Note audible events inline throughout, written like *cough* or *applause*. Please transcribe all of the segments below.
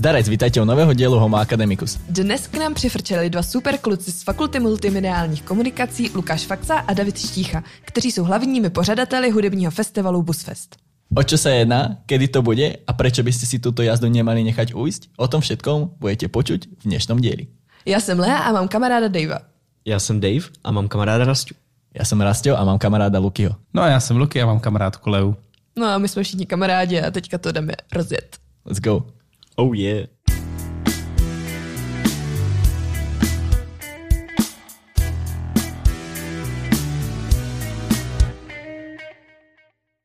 Zdarec, vítajte u nového dílu Homo Academicus. Dnes k nám přifrčeli dva super kluci z Fakulty multimediálních komunikací Lukáš Faxa a David Štícha, kteří jsou hlavními pořadateli hudebního festivalu Busfest. O čo sa jedná, kedy to bude a prečo by ste si túto jazdu nemali nechať ujsť? O tom všetkom budete počuť v dnešnom dieli. Já jsem Lea a mám kamaráda Davea. Já jsem Dave a mám kamaráda Rastu. Ja som Rastio a mám kamaráda Lukyho. No a já jsem Luky a mám kamarádku Leu. No a my jsme všichni kamarádi a teďka to jdeme rozjet. Let's go. Oh yeah.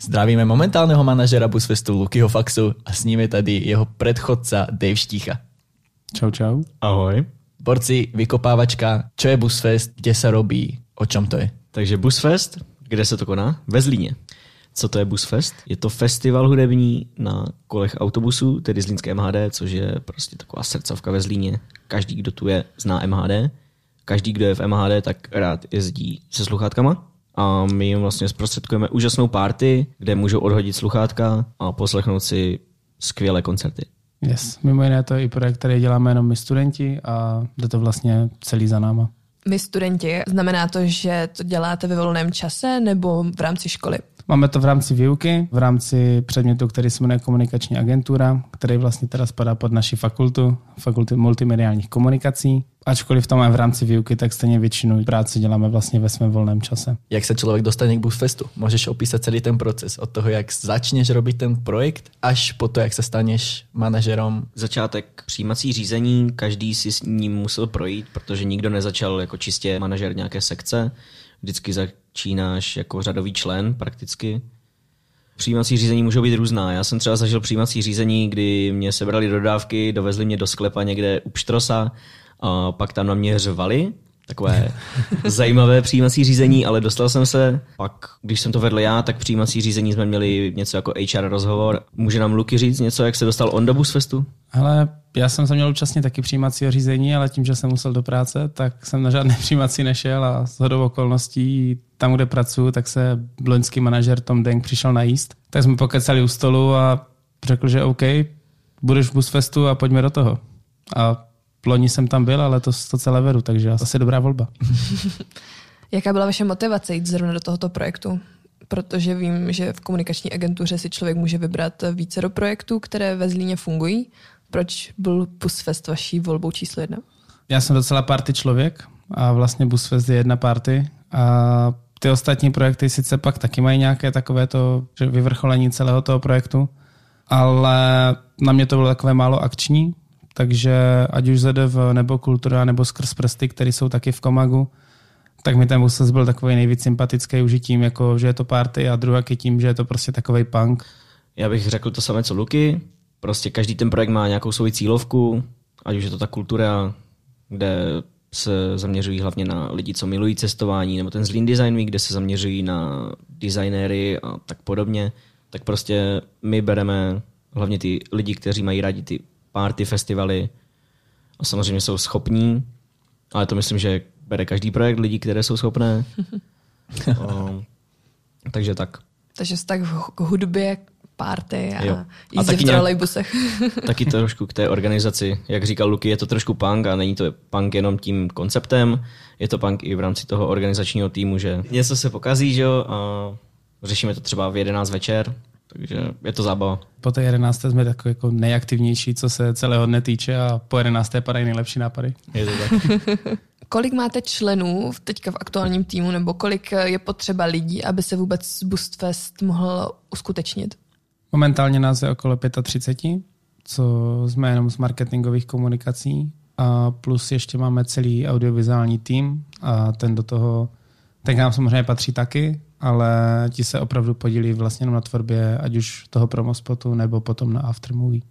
Zdravíme momentálneho manažera Busfestu Lukyho Faxu a s ním je tady jeho predchodca Dave Štícha. Čau, čau. Ahoj. Borci, vykopávačka, čo je Busfest, kde sa robí, o čom to je? Takže Busfest, kde se to koná? Ve Zlíně. Co to je Busfest? Je to festival hudební na kolech autobusů, tedy Zlínské MHD, což je prostě taková srdcovka ve Zlíně. Každý, kdo tu je, zná MHD. Každý, kdo je v MHD, tak rád jezdí se sluchátkama. A my jim vlastně zprostředkujeme úžasnou party, kde můžou odhodit sluchátka a poslechnout si skvělé koncerty. Yes. Mimo jiné to je i projekt, který děláme jenom my studenti a jde to vlastně celý za náma. My studenti, znamená to, že to děláte ve volném čase nebo v rámci školy? Máme to v rámci výuky, v rámci předmětu, který se jmenuje komunikační agentura, který vlastně teda spadá pod naši fakultu, fakulty multimediálních komunikací. Ačkoliv to máme v rámci výuky, tak stejně většinu práci děláme vlastně ve svém volném čase. Jak sa človek dostane k Busfestu? Môžeš opísať celý ten proces od toho, jak začneš robiť ten projekt, až po to, jak sa staneš manažerom. Začátek přijímací řízení, každý si s ním musel projít, protože nikdo nezačal jako čistě manažer nějaké sekce. Vždycky začínáš jako řadový člen prakticky. Přijímací řízení můžou být různá. Já jsem třeba zažil přijímací řízení, kdy mě sebrali dodávky, dovezli mě do sklepa někde u Pštrosa a pak tam na mě řvali. Takové *laughs* zajímavé přijímací řízení, ale dostal jsem se. Pak, když jsem to vedl já, tak přijímací řízení jsme měli něco jako HR rozhovor. Může nám Luky říct něco, jak se dostal on do Busfestu? Ale já jsem se měl účastnit taky přijímacího řízení, ale tím, že jsem musel do práce, tak jsem na žádné *laughs* přijímací nešel a s hodou okolností tam, kde pracuji, tak se loňský manažer Tom Deng přišel najíst. Tak jsme pokecali u stolu a řekl, že OK, budeš v Busfestu a pojďme do toho. A loni jsem tam byl, ale to, to celé vedu, takže asi dobrá volba. *laughs* Jaká byla vaše motivace jít zrovna do tohoto projektu? Protože vím, že v komunikační agentuře si člověk může vybrat více do projektů, které ve Zlíně fungují. Proč byl Busfest vaší volbou číslo jedna? Já jsem docela party člověk a vlastně Busfest je jedna party a ty ostatní projekty sice pak taky mají nějaké takové to vyvrcholení celého toho projektu, ale na mě to bylo takové málo akční, takže ať už ZDV nebo Kultura nebo Skrz prsty, které jsou taky v Komagu, tak mi ten Busfest byl takový nejvíc sympatický už tím, jako, že je to party a druhá je tím, že je to prostě takový punk. Já bych řekl to samé, co Luky. Prostě každý ten projekt má nějakou svoji cílovku, ať už je to ta kultura, kde se zaměřují hlavně na lidi, co milují cestování, nebo ten Zlín Design kde se zaměřují na designéry a tak podobně, tak prostě my bereme hlavně ty lidi, kteří mají rádi ty party, festivaly a samozřejmě jsou schopní, ale to myslím, že bere každý projekt lidí, které jsou schopné. *laughs* o, takže tak. Takže vztah k hudbě, párty a Jo. A jízdě taky v nějak- trolejbusech. *laughs* Taky trošku k té organizaci. Jak říkal Luky, je to trošku punk a není to punk jenom tím konceptem, je to punk i v rámci toho organizačního týmu, že něco se pokazí, že jo, a řešíme to třeba v 11 večer, takže je to zábava. Po té 11. jsme takový jako nejaktivnější, co se celého dne týče a po 11. padají nejlepší nápady. Je to tak. *laughs* Kolik máte členů v- teďka v aktuálním týmu, nebo kolik je potřeba lidí, aby se vůbec Boostfest mohl uskutečnit? Momentálně nás je okolo 35, co jsme jenom z marketingových komunikací a plus ještě máme celý audiovizuální tým a ten do toho, ten k nám samozřejmě patří taky, ale ti se opravdu podílí vlastně jenom na tvorbě ať už toho promospotu nebo potom na aftermovie.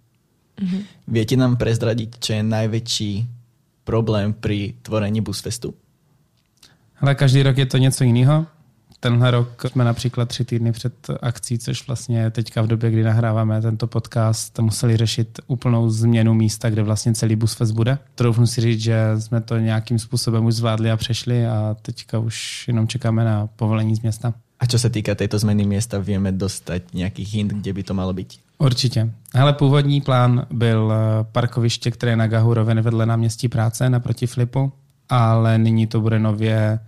Viete nám prezradiť, čo je najväčší problém pri tvorení Busfestu? Ale každý rok je to něco jiného. Tenhle rok jsme například tři týdny před akcí, což vlastně teďka v době, kdy nahráváme tento podcast, museli řešit úplnou změnu místa, kde vlastně celý Busfest bude. Troufnu si říct, že jsme to nějakým způsobem už zvládli a přešli a teďka už jenom čekáme na povolení z města. A čo se týká této zmeny města, vieme dostať nějaký hint, kde by to malo být? Určitě. Hele, původní plán byl eh, parkoviště, které je na Gahurově vedle náměstí práce naproti Flipu, ale nyní to bude nově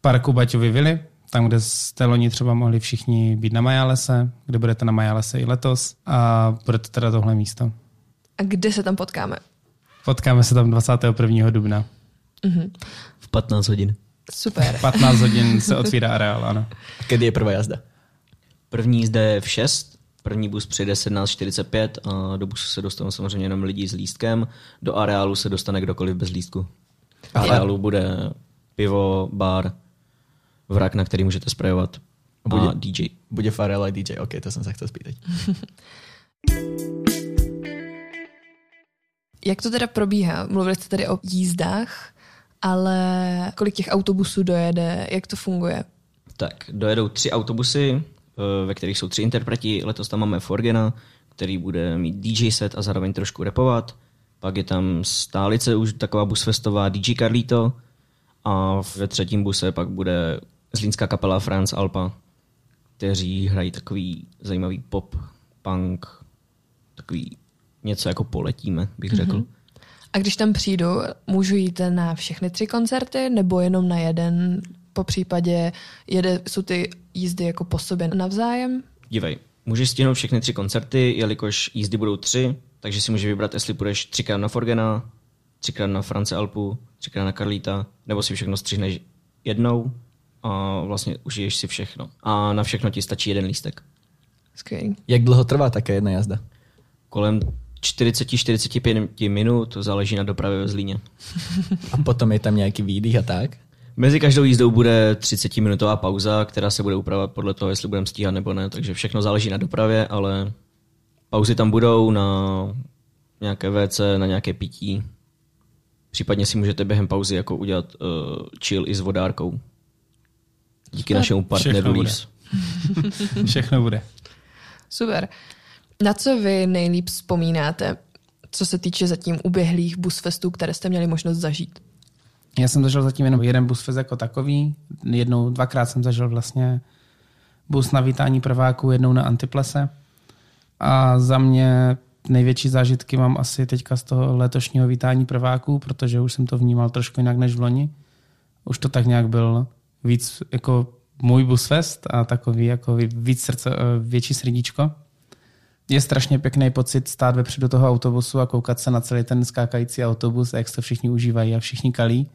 parku Baťovy vily, tam, kde jste loni třeba mohli všichni být na Majálese, kde budete na Majálese i letos a bude to teda tohle místo. A kde se tam potkáme? Potkáme se tam 21. dubna. Mhm. V 15 hodin. Super. 15 hodin se *laughs* otvírá areál, ano. Kedy je prvá jazda? První zde je v 6, první bus přijde 17.45 a do busu se dostanou samozřejmě jenom lidi s lístkem. Do areálu se dostane kdokoliv bez lístku. V areálu bude pivo, bar, vrak, na který můžete sprejovat a Bude- DJ. Bude Farel a DJ, ok, to jsem se chtěl spýtať. *laughs* Jak to teda probíhá? Mluvili jste tady o jízdách, ale kolik těch autobusů dojede, jak to funguje? Tak, dojedou tři autobusy, eh, ve kterých jsou tři interpreti. Letos tam máme Forgena, který bude mít DJ set a zároveň trošku repovat. Pak je tam stálice, už taková busfestová DJ Carlito. A ve třetím buse pak bude zlínská kapela Franz Alpa, kteří hrají takový zajímavý pop, punk, takový něco jako poletíme, bych řekl. Mm-hmm. A když tam přijdu, můžu jít na všechny tři koncerty nebo jenom na jeden? Po případě jede, jsou ty jízdy jako po sobě navzájem? Dívej, můžeš stihnout všechny tři koncerty, jelikož jízdy budou tři, takže si můžeš vybrat, jestli půjdeš třikrát na Forgena, třikrát na France Alpu, třikrát na Carlita, nebo si všechno střihneš jednou a vlastně užiješ si všechno. A na všechno ti stačí jeden lístek. Skvělý. Jak dlouho trvá také jedna jazda? Kolem 40-45 minut, to záleží na dopravě ve Zlíně. A potom je tam nějaký výdych a tak? Mezi každou jízdou bude 30-minutová pauza, která se bude upravovat podle toho, jestli budeme stíhat nebo ne, takže všechno záleží na dopravě, ale pauzy tam budou na nějaké WC, na nějaké pití. Případně si můžete během pauzy jako udělat uh, chill i s vodárkou. Díky našemu partneru Všechno bude. *laughs* Všechno bude. Super. Na co vy nejlíp vzpomínáte, co se týče zatím uběhlých busfestů, které jste měli možnost zažít? Já jsem zažil zatím jenom jeden bus jako takový. Jednou, dvakrát jsem zažil vlastně bus na vítání prváků, jednou na Antiplese. A za mě největší zážitky mám asi teďka z toho letošního vítání prváků, protože už jsem to vnímal trošku jinak než v loni. Už to tak nějak byl víc jako můj busfest a takový jako víc srdce, eh, větší srdíčko. Je strašně pěkný pocit stát vepředu toho autobusu a koukat se na celý ten skákající autobus, jak to všichni užívají a všichni kalí.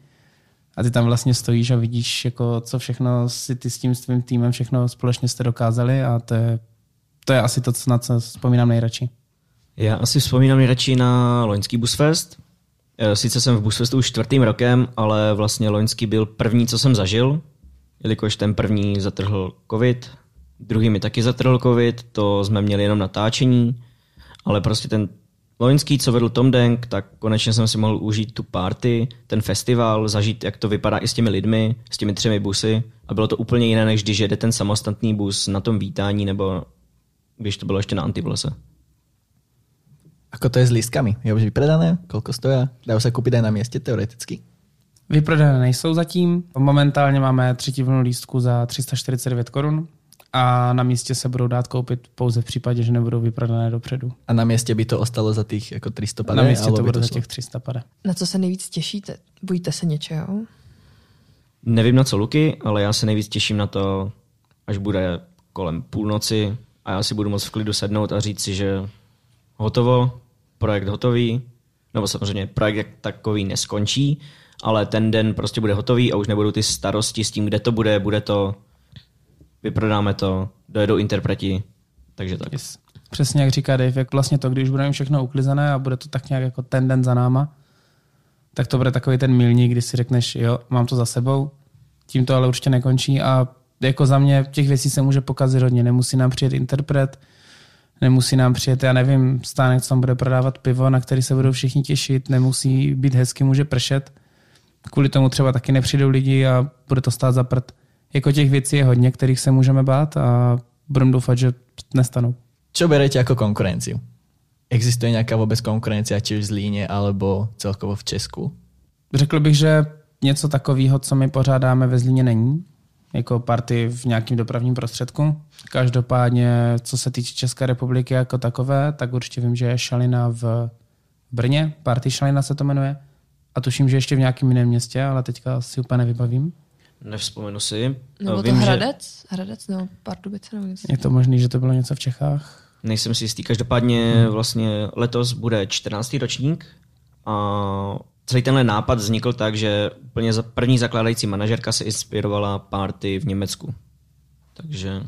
A ty tam vlastně stojíš a vidíš, jako, co všechno si ty s tím svým týmem všechno společně jste dokázali a to je, to je asi to, co- na co vzpomínám nejradši. Já asi vzpomínám nejradši na loňský Busfest. Eh, Sice jsem v Busfestu už čtvrtým rokem, ale vlastně loňský byl první, co jsem zažil, jelikož ten první zatrhl covid, druhý mi taky zatrhl covid, to jsme měli jenom natáčení, ale prostě ten loňský, co vedl Tom Denk, tak konečně jsem si mohl užít tu party, ten festival, zažít, jak to vypadá i s těmi lidmi, s těmi třemi busy a bylo to úplně jiné, než když jede ten samostatný bus na tom vítání nebo když to bylo ještě na Antiblese. Ako to je s lístkami? Je už vypredané? Koľko stoja? Dajú sa kúpiť aj na mieste teoreticky? Vyprodané nejsou zatím. Momentálně máme třetí vlnu lístku za 349 korun a na místě se budou dát koupit pouze v případě, že nebudou vyprodané dopředu. A na mieste by to ostalo za tých jako 300 Na alebo to bude za těch 300 pade. Na co se nejvíc těšíte? Bojíte se něčeho? Nevím na co Luky, ale já se nejvíc těším na to, až bude kolem půlnoci a já si budu moct v klidu sednout a říct si, že hotovo, projekt hotový, nebo samozřejmě projekt jak takový neskončí, ale ten den prostě bude hotový a už nebudou ty starosti s tím, kde to bude, bude to, vyprodáme to, dojedou interpreti, takže tak. Yes. Přesně jak říká Dave, jak vlastně to, když budeme všechno uklizené a bude to tak nějak jako ten den za náma, tak to bude takový ten milník, kdy si řekneš, jo, mám to za sebou, tím to ale určitě nekončí a jako za mě těch věcí se může pokazit hodně. Nemusí nám přijet interpret, nemusí nám přijet, já nevím, stánek, co tam bude prodávat pivo, na který se budou všichni těšit, nemusí být hezky, může pršet. Kvůli tomu třeba taky nepřijdou lidi a bude to stát za prd. Jako těch věcí je hodně, kterých se můžeme bát a budeme doufat, že nestanou. Čo berete ako konkurenciu? Existuje nejaká vôbec konkurencia, či už v Zlíne, alebo celkovo v Česku? Řekl bych, že něco takového, co my pořádáme ve Zlíně není. jako party v nějakém dopravním prostředku. Každopádně, co se týče České republiky jako takové, tak určitě vím, že je šalina v Brně, party šalina se to jmenuje. A tuším, že ještě v nějakém jiném městě, ale teďka si úplně nevybavím. Nevzpomenu si. Nebo Vím, to že Hradec? Hradec nebo Pardubice nebo něco. Je to možné, že to bylo něco v Čechách? nejsem si jistý. Každopádně vlastně letos bude 14. ročník a celý tenhle nápad vznikl tak, že úplně za první zakládající manažerka se inspirovala party v Německu. Takže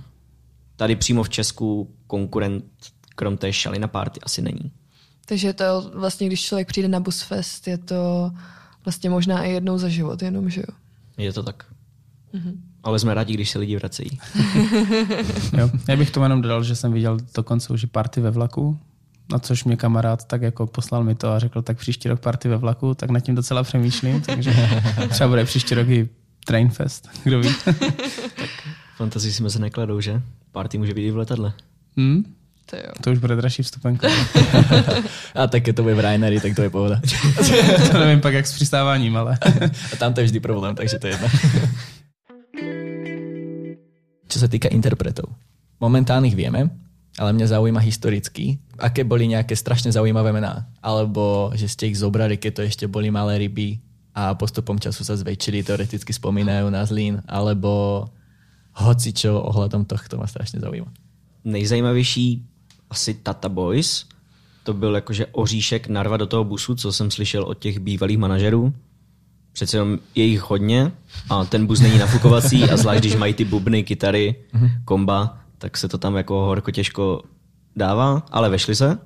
tady přímo v Česku konkurent krom té šalina party asi není. Takže to vlastně, když člověk přijde na Busfest, je to vlastně možná i jednou za život, jenom, že jo. Je to tak. Ale jsme rádi, když se lidi vracejí. *laughs* Jo. Já bych tomu jenom dodal, že jsem viděl dokonce už i party ve vlaku, na což mě kamarád tak jako poslal mi to a řekl, tak příští rok party ve vlaku, tak nad tím docela přemýšlím, takže *laughs* třeba bude příští rok i Trainfest, kdo ví. *laughs* Fantazii si mezi nekladou, že? Party může být i v letadle. Hmm? To jo. To už bude dražší vstupenka. *laughs* A také to bude v Rainery, tak to je pohoda. *laughs* to nevím pak jak s přistáváním, ale A tam to je vždy problém, takže to je jedno. Čo sa týka interpretov. Momentálnych vieme, ale mňa zaujíma historicky, aké boli nejaké strašne zaujímavé mená. Alebo že ste ich zobrali, keď to ešte boli malé ryby a postupom času sa zväčšili, teoreticky spomínajú na Zlín, alebo hoci čo ohľadom tohto ma strašne zaujíma. Nejzajímavější asi Tata Boys. To byl jakože oříšek narva do toho busu, co jsem slyšel od těch bývalých manažerů. Přece jenom je jich hodně a ten bus není nafukovací a zvlášť, když mají ty bubny, kytary, komba, tak se to tam jako horko těžko dává, ale vešli se.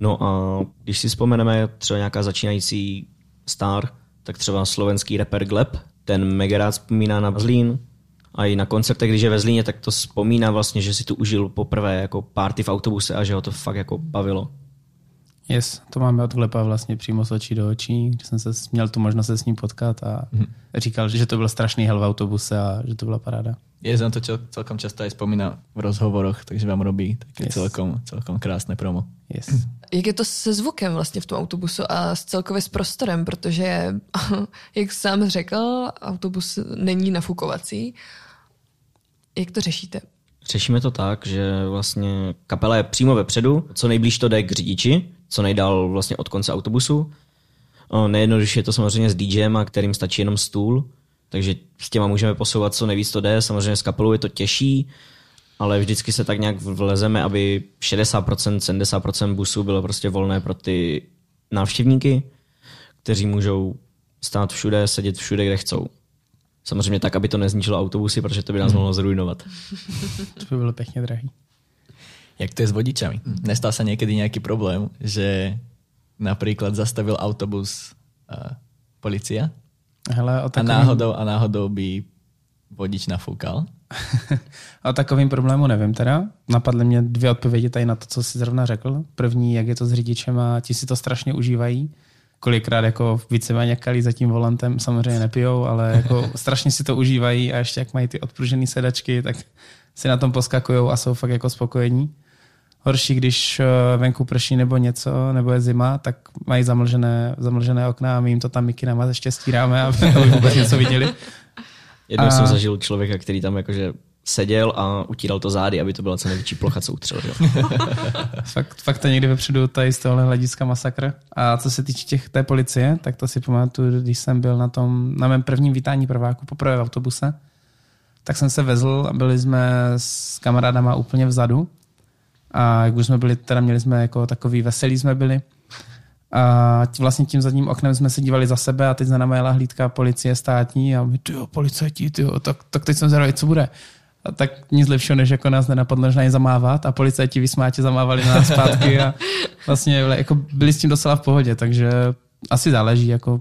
No a když si vzpomeneme třeba nějaká začínající star, tak třeba slovenský rapper Gleb, ten mega rád vzpomíná na Zlín, a i na koncertech, když je ve Zlíně, tak to vzpomíná vlastně, že si tu užil poprvé jako party v autobuse a že ho to fakt jako bavilo. yes, to máme od Glepa vlastně přímo z očí do očí, že jsem se měl tu možnost se s ním potkat a říkal, že to byl strašný hel v autobuse a že to byla paráda. Je na to čo, celkom často aj spomína v rozhovoroch, takže vám robí také Yes. celkom, celkom krásne promo. Yes. *clears throat* Jak je to se zvukem vlastně v tom autobusu a s celkově s prostorem, protože, *laughs* jak sám řekl, autobus není nafukovací. Jak to řešíte? Řešíme to tak, že vlastně kapela je přímo vepředu, co nejblíž to jde k řidiči, co nejdál vlastně od konce autobusu. Nejjednodušší je to samozřejmě s DJem, a kterým stačí jenom stůl, takže s těma můžeme posouvat co nejvíc to jde. Samozřejmě s kapelou je to těžší, ale vždycky se tak nějak vlezeme, aby 60%, 70% busu bylo prostě volné pro ty návštěvníky, kteří můžou stát všude, sedět všude, kde chcou. Samozřejmě tak, aby to nezničilo autobusy, protože to by nás mohlo zrujnovat. *laughs* To by bylo pěkně drahý. Jak to je s vodičami? Nestal sa niekedy nejaký problém, že napríklad zastavil autobus uh, policia Hele, o a náhodou, a náhodou by vodič nafúkal? *laughs* o takovým problému nevím teda. Napadly mě dvě odpovědi tady na to, co jsi zrovna řekl. První, jak je to s řidičem a ti si to strašně užívají. Kolikrát jako víceméně kalí za tím volantem, samozřejmě nepijou, ale jako *laughs* strašně si to užívají a ještě jak mají ty odpružené sedačky, tak si na tom poskakují a jsou fakt jako spokojení. Horší, když eh, venku prší nebo něco, nebo je zima, tak mají zamlžené, zamlžené okna a my jim to tam mikinama ještě stíráme, *laughs* aby vůbec něco viděli. Jednou A- jsem zažil člověka, který tam jakože seděl a utíral to zády, aby to byla co největší plocha, co utřel. Jo. *laughs* Fakt, fakt to někdy vepředu tady z tohohle hlediska masakr. A co se týče těch, té policie, tak to si pamatuju, když jsem byl na tom, na mém prvním vítání prváku poprvé v autobuse, tak jsem se vezl a byli jsme s kamarádama úplně vzadu. A jak už jsme byli, teda měli jsme jako takový veselí jsme byli. A tí- vlastně tím zadním oknem jsme se dívali za sebe a teď za námi jela hlídka policie státní a my, tyjo, policajti, tyjo, tak, tak teď jsem zvědavý, co bude. A tak nic lepšího, než jako nás nenapadlo, než na ně zamávat a policajti vysmátě zamávali na nás zpátky a *laughs* vlastně jako byli s tím docela v pohodě, takže asi záleží. Jako,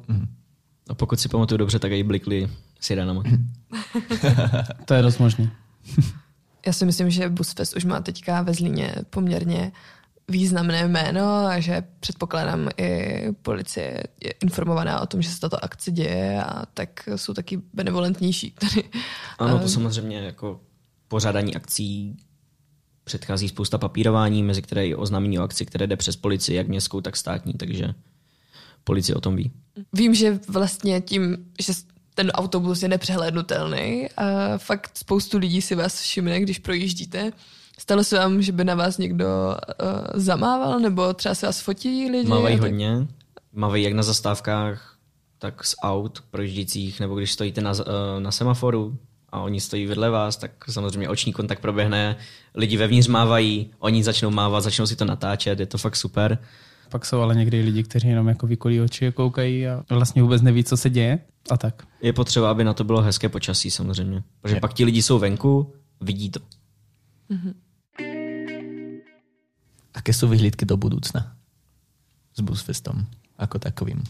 A pokud si pamatuju dobře, tak i blikli sirenama. *laughs* to je dost možný. *laughs* Já si myslím, že Busfest už má teďka ve Zlíně poměrně významné jméno a že předpokládám i policie je informovaná o tom, že se tato akce děje a tak jsou taky benevolentnější. Tady. Ano, to samozřejmě jako pořádání akcí předchází spousta papírování, mezi které i oznámení o akci, které jde přes policii, jak městskou, tak státní, takže policie o tom ví. Vím, že vlastně tím, že ten autobus je nepřehlednutelný a fakt spoustu lidí si vás všimne, když projíždíte. Stalo se vám, že by na vás někdo uh, zamával, nebo třeba se vás fotí lidi? Mávají tak... hodně. Mávají jak na zastávkách, tak z aut projíždících, nebo když stojíte na, eh, na semaforu a oni stojí vedle vás, tak samozřejmě oční kontakt proběhne, lidi vevnitř mávají, oni začnou mávat, začnou si to natáčet, je to fakt super. Pak jsou ale někdy lidi, kteří jenom jako vykolí oči a koukají a vlastně vůbec neví, co se děje a tak. Je potřeba, aby na to bylo hezké počasí samozřejmě, protože Je. pak ti lidi jsou venku, vidí to. Aké sú vyhlídky do budúcna s Busfestom ako takovým?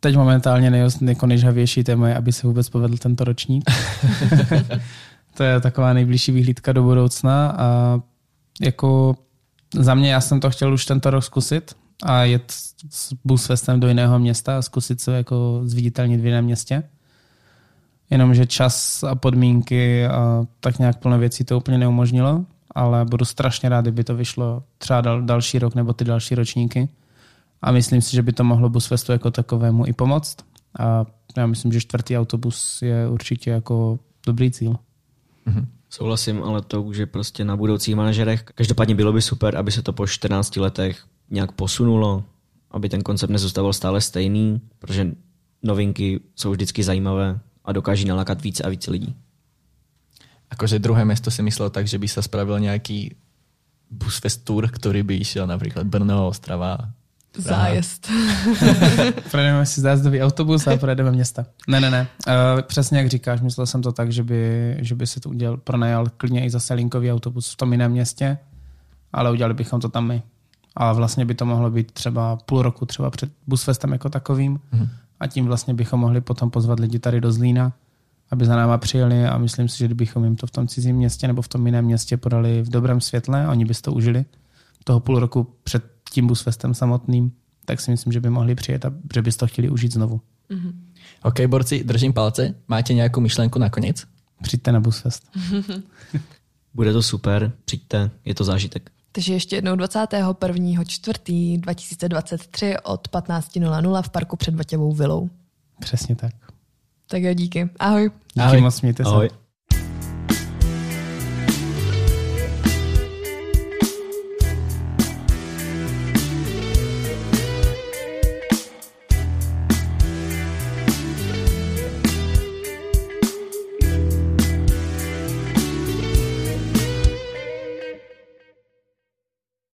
Teď momentálně nej- jako nejžhavější téma je, aby se vůbec povedl tento ročník. *laughs* to je taková nejbližší vyhlídka do budoucna a jako za mě já jsem to chtěl už tento rok zkusit a jet s busfestem do jiného města a zkusit se jako zviditelnit v jiném městě. Jenomže čas a podmínky a tak nějak plno věcí to úplně neumožnilo, ale budu strašně rád, kdyby to vyšlo třeba dal, další rok nebo ty další ročníky. A myslím si, že by to mohlo Busfestu jako takovému i pomoct. A já myslím, že čtvrtý autobus je určitě jako dobrý cíl. Souhlasím, ale to už je prostě na budoucích manažerech. Každopádně bylo by super, aby se to po 14 letech nějak posunulo, aby ten koncept nezůstával stále stejný, protože novinky jsou vždycky zajímavé a dokáží nalákat více a více lidí. Akože druhé mesto si myslel tak, že by sa spravil nejaký Busfest tour, ktorý by išiel napríklad Brno, Ostrava, Praha. Zájezd. *laughs* Projedeme si zájezdový autobus a projedeme města. Ne, ne, ne. Uh, přesně jak říkáš, myslel jsem to tak, že by, že by se to udělal, pronajal klidně i zase linkový autobus v tom jiném městě, ale udělali bychom to tam my. A vlastně by to mohlo být třeba půl roku třeba před Busfestem jako takovým Mhm. a tím vlastně bychom mohli potom pozvat lidi tady do Zlína, aby za náma přijeli a myslím si, že kdybychom jim to v tom cizím městě nebo v tom jiném městě podali v dobrém světle oni by to užili toho půl roku před tím Busfestem samotným, tak si myslím, že by mohli přijet a že by to chtěli užít znovu. OK, borci, držím palce. Máte nejakú myšlenku nakoniec? Přijďte na Busfest. *laughs* Bude to super, přijďte, je to zážitek. Takže ještě jednou 21. 4. 2023 od 15.00 v parku před Vatěvou vilou. Přesně tak. Tak jo, díky. Ahoj. Díky Ahoj. moc, mějte se. Ahoj.